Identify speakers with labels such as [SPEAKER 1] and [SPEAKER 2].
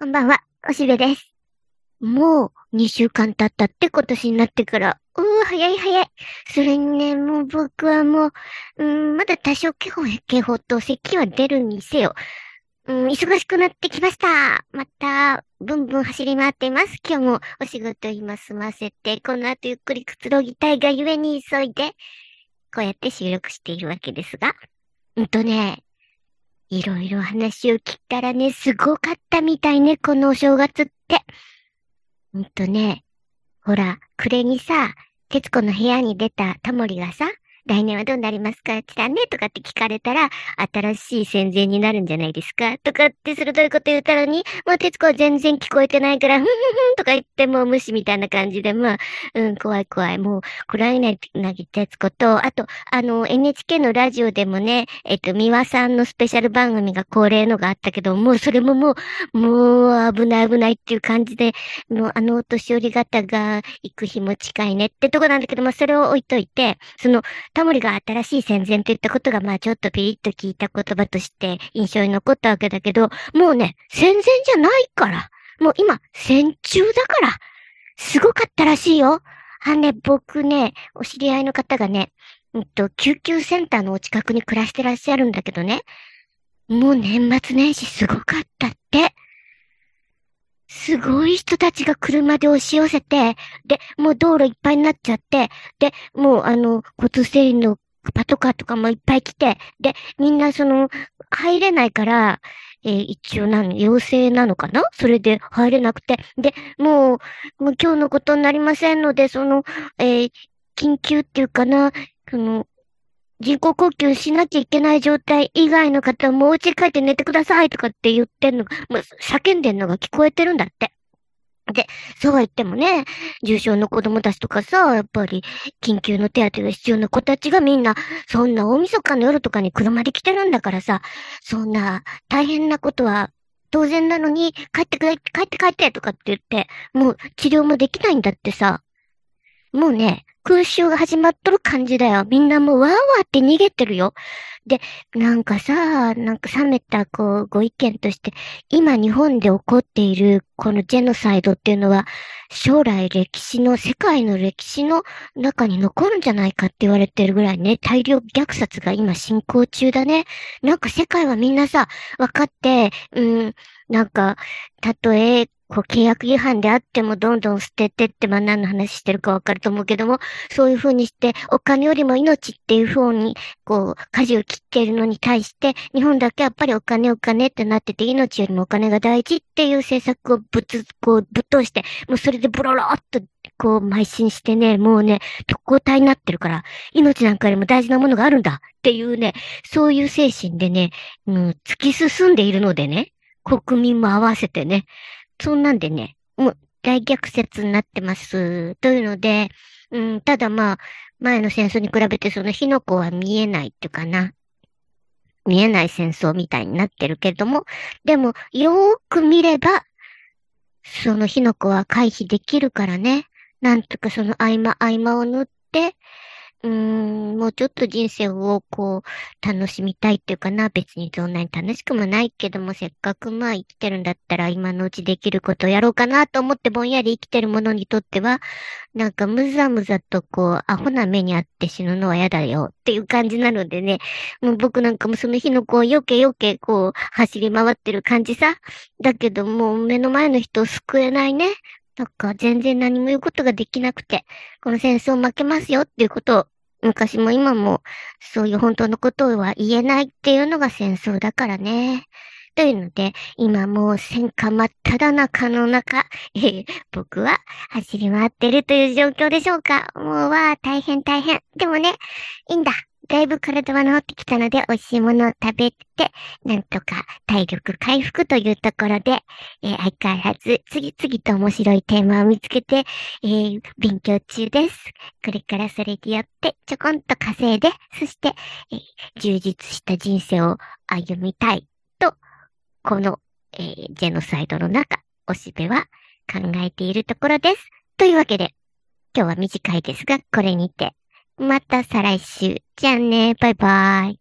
[SPEAKER 1] こんばんは、おしべです。もう2週間経ったって今年になってから、うー、早い早い。それにね、もう僕はもう、うん、まだ多少気泡、気泡と咳は出るにせよ。うん、忙しくなってきました。また、ブンブン走り回っています。今日もお仕事今済ませて、この後ゆっくりくつろぎたいがゆえに急いで、こうやって収録しているわけですが。うんとね、いろいろ話を聞いたらね、すごかったみたいね、このお正月って。ほんとね、ほら、暮れにさ、徹子の部屋に出たタモリがさ、来年はどうなりますか来たねとかって聞かれたら、新しい戦前になるんじゃないですかとかって鋭いこと言ったのに、もう徹子は全然聞こえてないから、ふんふんふんとか言ってもう無視みたいな感じで、まあ、うん、怖い怖い。もう、暗いなぎ徹子と、あと、あの、NHK のラジオでもね、えっと、三輪さんのスペシャル番組が恒例のがあったけど、もうそれももう、もう危ない危ないっていう感じで、のあのお年寄り方が行く日も近いねってとこなんだけど、まあそれを置いといて、その、タモリが新しい戦前といったことが、まあちょっとピリッと聞いた言葉として印象に残ったわけだけど、もうね、戦前じゃないから。もう今、戦中だから。すごかったらしいよ。あね、僕ね、お知り合いの方がね、うんと、救急センターのお近くに暮らしてらっしゃるんだけどね。もう年末年始すごかったって。すごい人たちが車で押し寄せて、で、もう道路いっぱいになっちゃって、で、もうあの、交通整理のパトカーとかもいっぱい来て、で、みんなその、入れないから、えー、一応何、陽性なのかな？それで入れなくて。で、もう、もう今日のことになりませんので、その、えー、緊急っていうかな、その、人工呼吸しなきゃいけない状態以外の方はもう家帰って寝てくださいとかって言ってんのが、もう叫んでんのが聞こえてるんだって。で、そうは言ってもね、重症の子供たちとかさ、やっぱり緊急の手当が必要な子たちがみんな、そんな大晦日の夜とかに車で来てるんだからさ、そんな大変なことは当然なのに、帰ってくれ、帰って帰ってとかって言って、もう治療もできないんだってさ。もうね、空襲が始まっとる感じだよ。みんなもうわーわーって逃げてるよ。で、なんかさ、なんか冷めた、こう、ご意見として、今日本で起こっている、このジェノサイドっていうのは、将来歴史の、世界の歴史の中に残るんじゃないかって言われてるぐらいね、大量虐殺が今進行中だね。なんか世界はみんなさ、分かって、うん、なんか、たとえ、こう契約違反であってもどんどん捨ててって、まあ何の話してるかわかると思うけども、そういうふうにして、お金よりも命っていうふうに、こう、舵を切っているのに対して、日本だけやっぱりお金お金ってなってて、命よりもお金が大事っていう政策をぶつ、こう、ぶっ通して、もうそれでブロローっと、こう、邁進してね、もうね、特攻隊になってるから、命なんかよりも大事なものがあるんだっていうね、そういう精神でね、うん、突き進んでいるのでね、国民も合わせてね、そんなんでね、もう大逆説になってます。というので、うん、ただまあ、前の戦争に比べてその火の粉は見えないっていうかな。見えない戦争みたいになってるけれども、でも、よーく見れば、その火の粉は回避できるからね。なんとかその合間合間を縫って、うん、もうちょっと人生をこう、楽しみたいっていうかな。別にそんなに楽しくもないけども、せっかくまあ生きてるんだったら今のうちできることをやろうかなと思ってぼんやり生きてるものにとっては、なんかむざむざとこう、アホな目にあって死ぬのは嫌だよっていう感じなのでね、もう僕なんかもその日のこう、よけよけこう、走り回ってる感じさ。だけどもう目の前の人を救えないね。なんか全然何も言うことができなくて、この戦争負けますよっていうことを、昔も今もそういう本当のことは言えないっていうのが戦争だからね。というので、今もう戦火真っ只中の中、え、僕は走り回ってるという状況でしょうか？もうわ、大変大変。でもね、いいんだ。だいぶ体は治ってきたので、美味しいものを食べて、なんとか体力回復というところで、えー、相変わらず次々と面白いテーマを見つけて、えー、勉強中です。これからそれによってちょこんと稼いで、そして、えー、充実した人生を歩みたいと、この、えー、ジェノサイドの中、おしべは考えているところです。というわけで、今日は短いですが、これにてまた再来週。じゃあね、バイバイ。